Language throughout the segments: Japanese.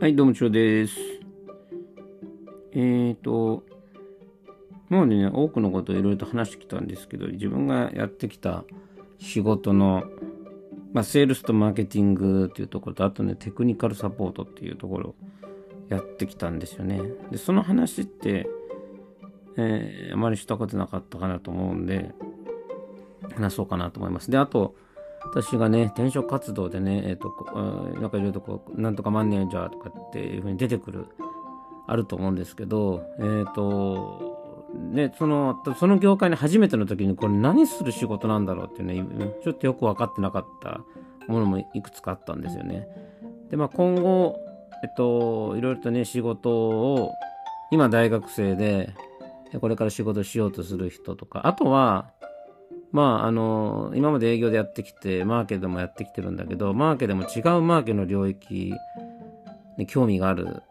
はい、どうも、ちょうです。えーと、今までね、多くのことをいろいろと話してきたんですけど、自分がやってきた仕事の、まあ、セールスとマーケティングっていうところと、あとね、テクニカルサポートっていうところをやってきたんですよね。で、その話って、えーあまりしたことなかったかなと思うんで、話そうかなと思います。で、あと、私がね、転職活動でね、えっ、と、なんかいろいろとこう、なんとかマネージャーとかっていうふうに出てくる、あると思うんですけど、えっ、と、ね、その、その業界に初めての時にこれ何する仕事なんだろうっていうね、ちょっとよく分かってなかったものもいくつかあったんですよね。で、まあ今後、えっと、いろいろとね、仕事を、今大学生、でこれから仕事しようとする人とか、あとは、まあ、あの、今まで営業でやってきて、マーケでもやってきてるんだけど、マーケでも違うマーケの領域に興味がある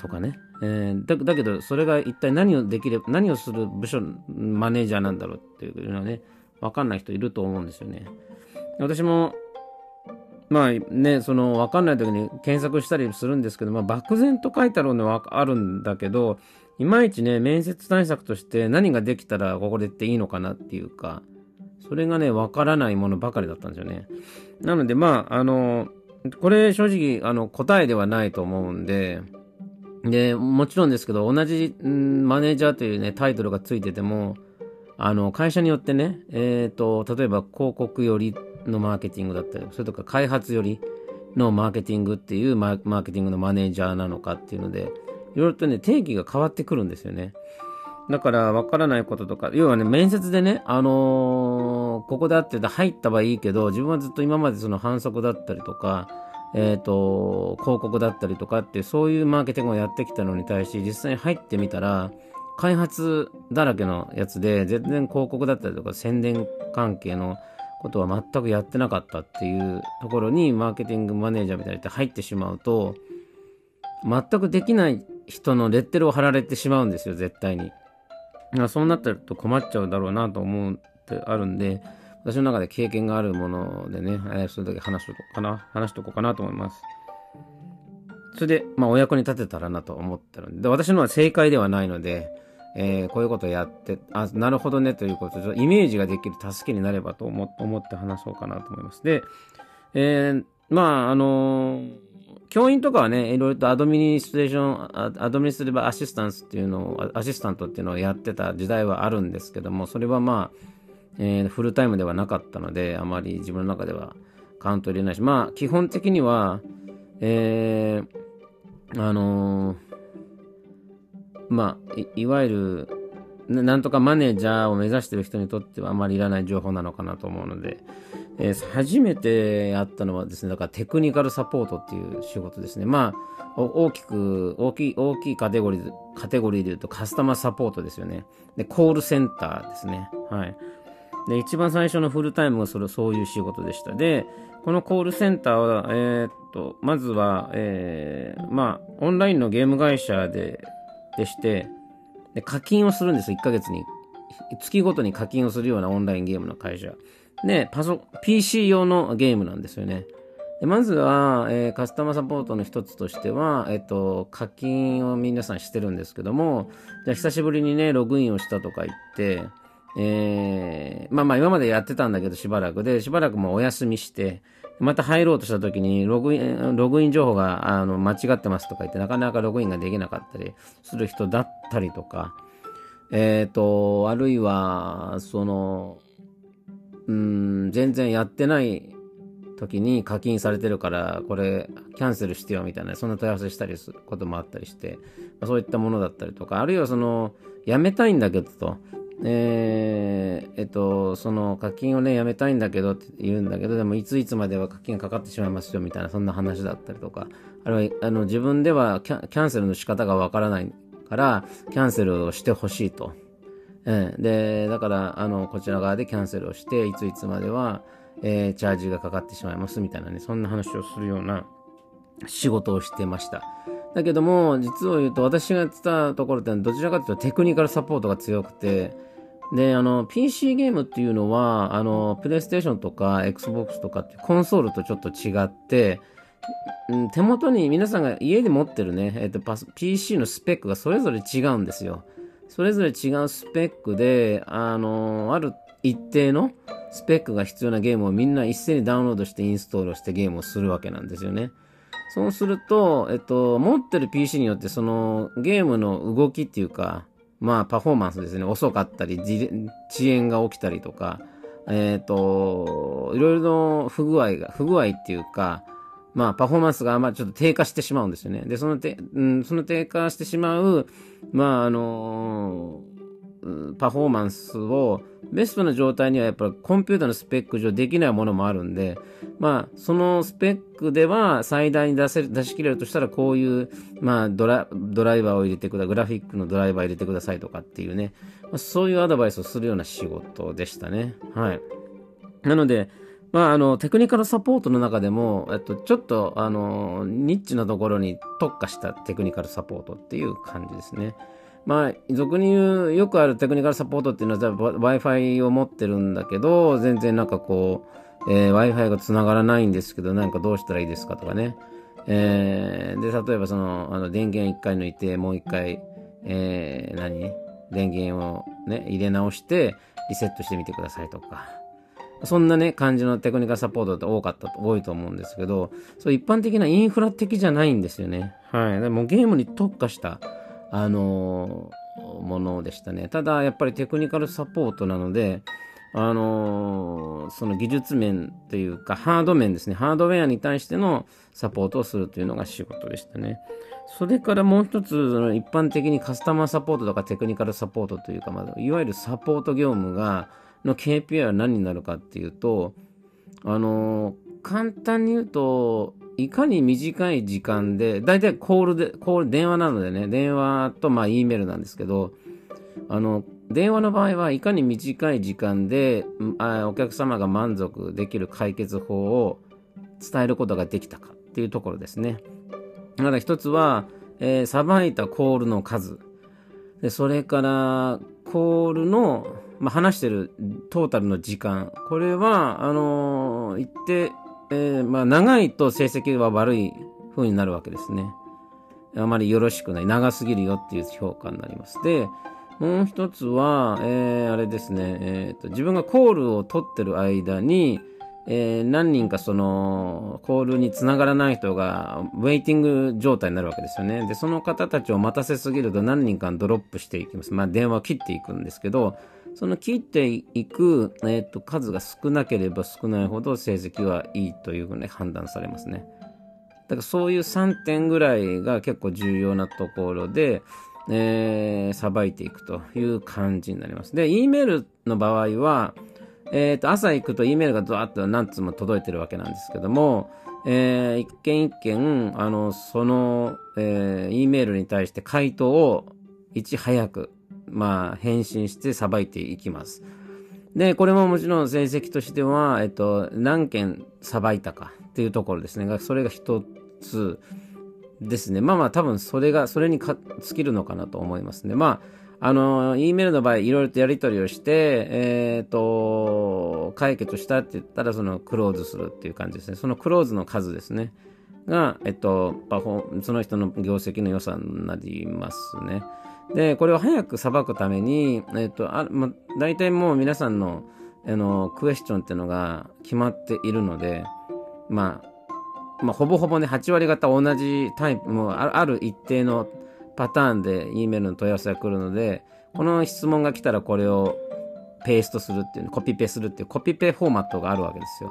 とかね。えーだだけど、それが一体何をできれば、何をする部署、マネージャーなんだろうっていうのはね、わかんない人いると思うんですよね。私も、まあね、その分かんない時に検索したりするんですけど、まあ、漠然と書いてあるのはあるんだけど、いまいちね、面接対策として何ができたらここで言っていいのかなっていうか、それがね、わからないものばかりだったんですよね。なので、まあ、あの、これ正直、あの、答えではないと思うんで、で、もちろんですけど、同じ、マネージャーというね、タイトルがついてても、あの、会社によってね、えっ、と、例えば広告よりのマーケティングだったり、それとか開発よりのマーケティングっていうマーケティングのマネージャーなのかっていうので、いろいろとね、定義が変わってくるんですよね。だから、わからないこととか、要はね、面接でね、あのーここであってて入ったはいいけど、自分はずっと今までその反則だったりとか、えっ、と、広告だったりとかって、そういうマーケティングをやってきたのに対し、実際に入ってみたら、開発だらけのやつで、全然広告だったりとか、宣伝関係のことは全くやってなかったっていうところに、マーケティングマネージャーみたいにって入ってしまうと、全くできない人のレッテルを貼られてしまうんですよ、絶対に。まあそうなってると困っちゃうだろうなと思うってあるんで、私の中で経験があるものでね、えーそれだけ話しとこうかな、話しとこうかなと思います。それで、まあ、お役に立てたらなと思ってるんで、で私のは正解ではないので、えーこういうことやって、あ、なるほどねということで、イメージができる助けになればと思思って話そうかなと思います。で、えーまあ、あのー教員とかはね、いろいろと administration、administrative assistance っていうのを、 assistant っていうのをやってた時代はあるんですけども、それはまあ、えーフルタイムではなかったので、あまり自分の中ではカウント入れないし、まあ、基本的には、えーあのーまあい、いわゆる、なんとかマネージャーを目指してる人にとってはあまりいらない情報なのかなと思うので、えー初めてやったのはですね、だからテクニカルサポートっていう仕事ですね。まあ、大きく、大きい、大きいカテゴリーで、カテゴリーで言うとカスタマーサポートですよね。で、コールセンターですね。はい。で、一番最初のフルタイムがそれ、そういう仕事でした。で、このコールセンターは、えーっと、まずは、えーまあ、オンラインのゲーム会社で、でして、で、課金をするんです、1ヶ月に。月ごとに課金をするようなオンラインゲームの会社。で、パソ、PC 用のゲームなんですよね。でまずは、えーカスタマーサポートの一つとしては、えっと、課金を皆さんしてるんですけども、じゃあ久しぶりにね、ログインをしたとか言って、えーまあまあ今までやってたんだけどしばらくで、しばらくもうお休みして、また入ろうとした時にログイン、ログイン情報があの間違ってますとか言ってなかなかログインができなかったりする人だったりとか、えっ、と、あるいは、その、うん、全然やってない時に課金されてるから、これキャンセルしてよみたいな、そんな問い合わせしたりすることもあったりして、まそういったものだったりとか、あるいはその、やめたいんだけどと、えーえっと、その課金をね、やめたいんだけどって言うんだけど、でもいついつまでは課金がかかってしまいますよみたいな、そんな話だったりとか、あるいはあの自分ではキャンキャンセルの仕方がわからないから、キャンセルをしてほしいと。ええで、だから、あの、こちら側でキャンセルをして、いついつまでは、えーチャージがかかってしまいますみたいなね、そんな話をするような仕事をしてました。だけども、実を言うと、私がやってたところってどちらかというとテクニカルサポートが強くて、で、あの、PC ゲームっていうのは、あの、プレイステーションとか Xbox とかってコンソールとちょっと違って、手元に皆さんが家で持ってるね、えっ、ー、と、PC のスペックがそれぞれ違うんですよ。それぞれ違うスペックで、あのー、ある一定のスペックが必要なゲームをみんな一斉にダウンロードしてインストールしてゲームをするわけなんですよね。そうすると、えっと、持ってる PC によってそのゲームの動きっていうか、まあパフォーマンスですね、遅かったり、遅延が起きたりとか、えっ、と、いろいろの不具合が、不具合っていうか、まあ、パフォーマンスがまあちょっと低下してしまうんですよね。で、そのて、うん、その低下してしまう、まあ、あのパフォーマンスをベストな状態にはやっぱりコンピューターのスペック上できないものもあるんで、まあ、そのスペックでは最大に出せ出し切れるとしたらこういう、まあドラ、ドライバーを入れてください、グラフィックのドライバー入れてくださいとかっていうね、まあ、そういうアドバイスをするような仕事でしたね。はい。なので、まあ、あの、テクニカルサポートの中でも、えっと、ちょっと、あの、ニッチなところに特化したテクニカルサポートっていう感じですね。まあ、俗に言う、よくあるテクニカルサポートっていうのは、Wi-Fi を持ってるんだけど、全然なんかこう、えー、Wi-Fi が繋がらないんですけど、なんかどうしたらいいですかとかね。えー、で、例えばその、あの、電源一回抜いて、もう一回、えー、何？電源をね、入れ直して、リセットしてみてくださいとか。そんなね、感じのテクニカルサポートって多かったと、多いと思うんですけど、そう一般的なインフラ的じゃないんですよね。はい。でもゲームに特化した、あのー、ものでしたね。ただ、やっぱりテクニカルサポートなので、あのー、その技術面というか、ハード面ですね。ハードウェアに対してのサポートをするというのが仕事でしたね。それからもう一つ、一般的にカスタマーサポートとかテクニカルサポートというか、まあ、いわゆるサポート業務が、の KPI は何になるかっていうと、あの、簡単に言うと、いかに短い時間で、だいたいコールで、コール、電話なのでね、電話とまあ E メールなんですけど、あの、電話の場合はいかに短い時間であお客様が満足できる解決法を伝えることができたかっていうところですね。まだ一つは、えさばいたコールの数。で、それから、コールの、まあ、話してるトータルの時間。これは、あのー、言って、えー、まあ、長いと成績は悪い風になるわけですね。あまりよろしくない。長すぎるよっていう評価になります。で、もう一つは、えー、あれですね、えーと、自分がコールを取ってる間に、えー、何人かその、コールにつながらない人が、ウェイティング状態になるわけですよね。で、その方たちを待たせすぎると何人かドロップしていきます。まあ、電話を切っていくんですけど、その切っていく、えーと、数が少なければ少ないほど成績はいいというふうに判断されますね。だからそういう3点ぐらいが結構重要なところで、えー、さばいていくという感じになります。で、E メールの場合は、えっ、ー、と、朝行くと E メールがドワッと何通も届いてるわけなんですけども、えー、一件一件、あの、その、えー、E メールに対して回答をいち早く、まあ、返信してさばいていきます。で、これももちろん成績としては、えっと、何件さばいたかっていうところですね。がそれが一つ。ですね。まあまあ多分それが、それにか尽きるのかなと思いますね。まあ、あの、E メールの場合、いろいろとやり取りをして、えっ、ー、と、解決したって言ったら、そのクローズするっていう感じですね。そのクローズの数ですね。が、えっと、パフォその人の業績の良さになりますね。で、これを早く裁くために、えっと、あまあ、大体もう皆さんの、あの、クエスチョンっていうのが決まっているので、まあ、まあ、ほぼほぼね、8割方同じタイプ、もうある一定のパターンで E メールの問い合わせが来るので、この質問が来たらこれをペーストするっていう、コピペするっていうコピペフォーマットがあるわけですよ。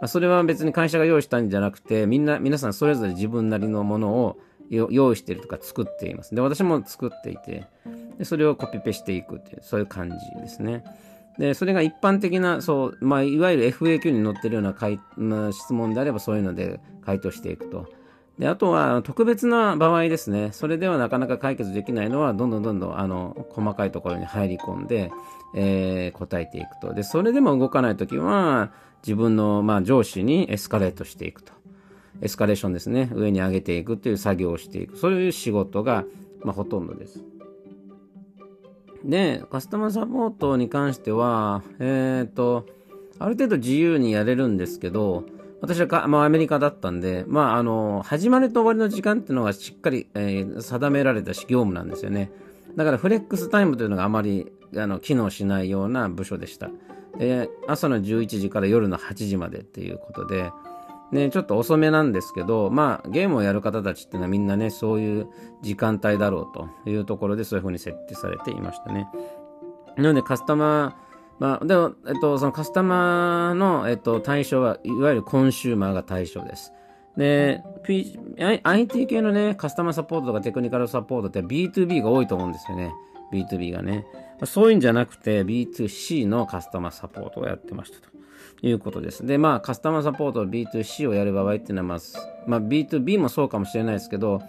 まあ、それは別に会社が用意したんじゃなくて、みんな、皆さんそれぞれ自分なりのものを用意してるとか作っています。で、私も作っていて、でそれをコピペしていくっていう、そういう感じですね。で、それが一般的な、そう、まあ、いわゆる FAQ に載ってるような回、まあ、質問であればそういうので回答していくと。で、あとは特別な場合ですね。それではなかなか解決できないのは、どんどんどんどん、あの、細かいところに入り込んで、えー、答えていくと。で、それでも動かないときは、自分の、まあ、上司にエスカレートしていくと。エスカレーションですね。上に上げていくという作業をしていく。そういう仕事が、まあ、ほとんどです。で、カスタマーサポートに関しては、えっ、ー、と、ある程度自由にやれるんですけど、私はか、まあ、アメリカだったんで、まあ、あの、始まりと終わりの時間っていうのがしっかり、えー、定められた業務なんですよね。だからフレックスタイムというのがあまりあの機能しないような部署でした。で朝の11時から夜の8時までっていうことで、ね、ちょっと遅めなんですけど、まあ、ゲームをやる方たちっていうのはみんなね、そういう時間帯だろうというところでそういうふうに設定されていましたね。なので、カスタマー、まあ、でも、えっと、そのカスタマーの、えっと、対象は、いわゆるコンシューマーが対象です。で、P、IT 系のね、カスタマーサポートとかテクニカルサポートって B2B が多いと思うんですよね。B2B がね。そういうんじゃなくて B2C のカスタマーサポートをやってましたということです。で、まあ、カスタマーサポート B2C をやる場合っていうのは、まあ、まあ、B2B もそうかもしれないですけど、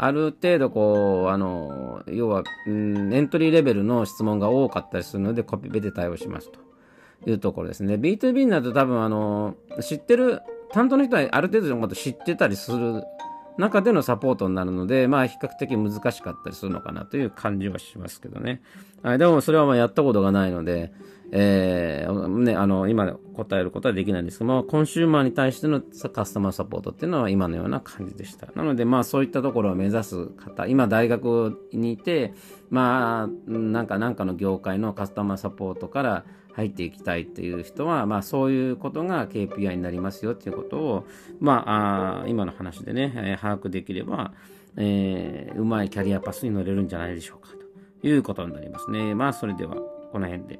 ある程度こう、あの、要は、うん、エントリーレベルの質問が多かったりするので、コピペで対応しますというところですね。B2B になると多分、あの、知ってる、担当の人はある程度のこと知ってたりする中でのサポートになるので、まあ比較的難しかったりするのかなという感じはしますけどね。はい、でもそれはまあやったことがないので、えー、ね、あの、今答えることはできないんですけども、コンシューマーに対してのカスタマーサポートっていうのは今のような感じでした。なので、まあそういったところを目指す方、今大学にいて、まあ、なんかなんかの業界のカスタマーサポートから、入っていきたいっていう人は、まあ、そういうことが KPI になりますよっていうことを、まあ、あ今の話でね、えー、把握できれば、えー、うまいキャリアパスに乗れるんじゃないでしょうかということになりますね。まあ、それでは、この辺で。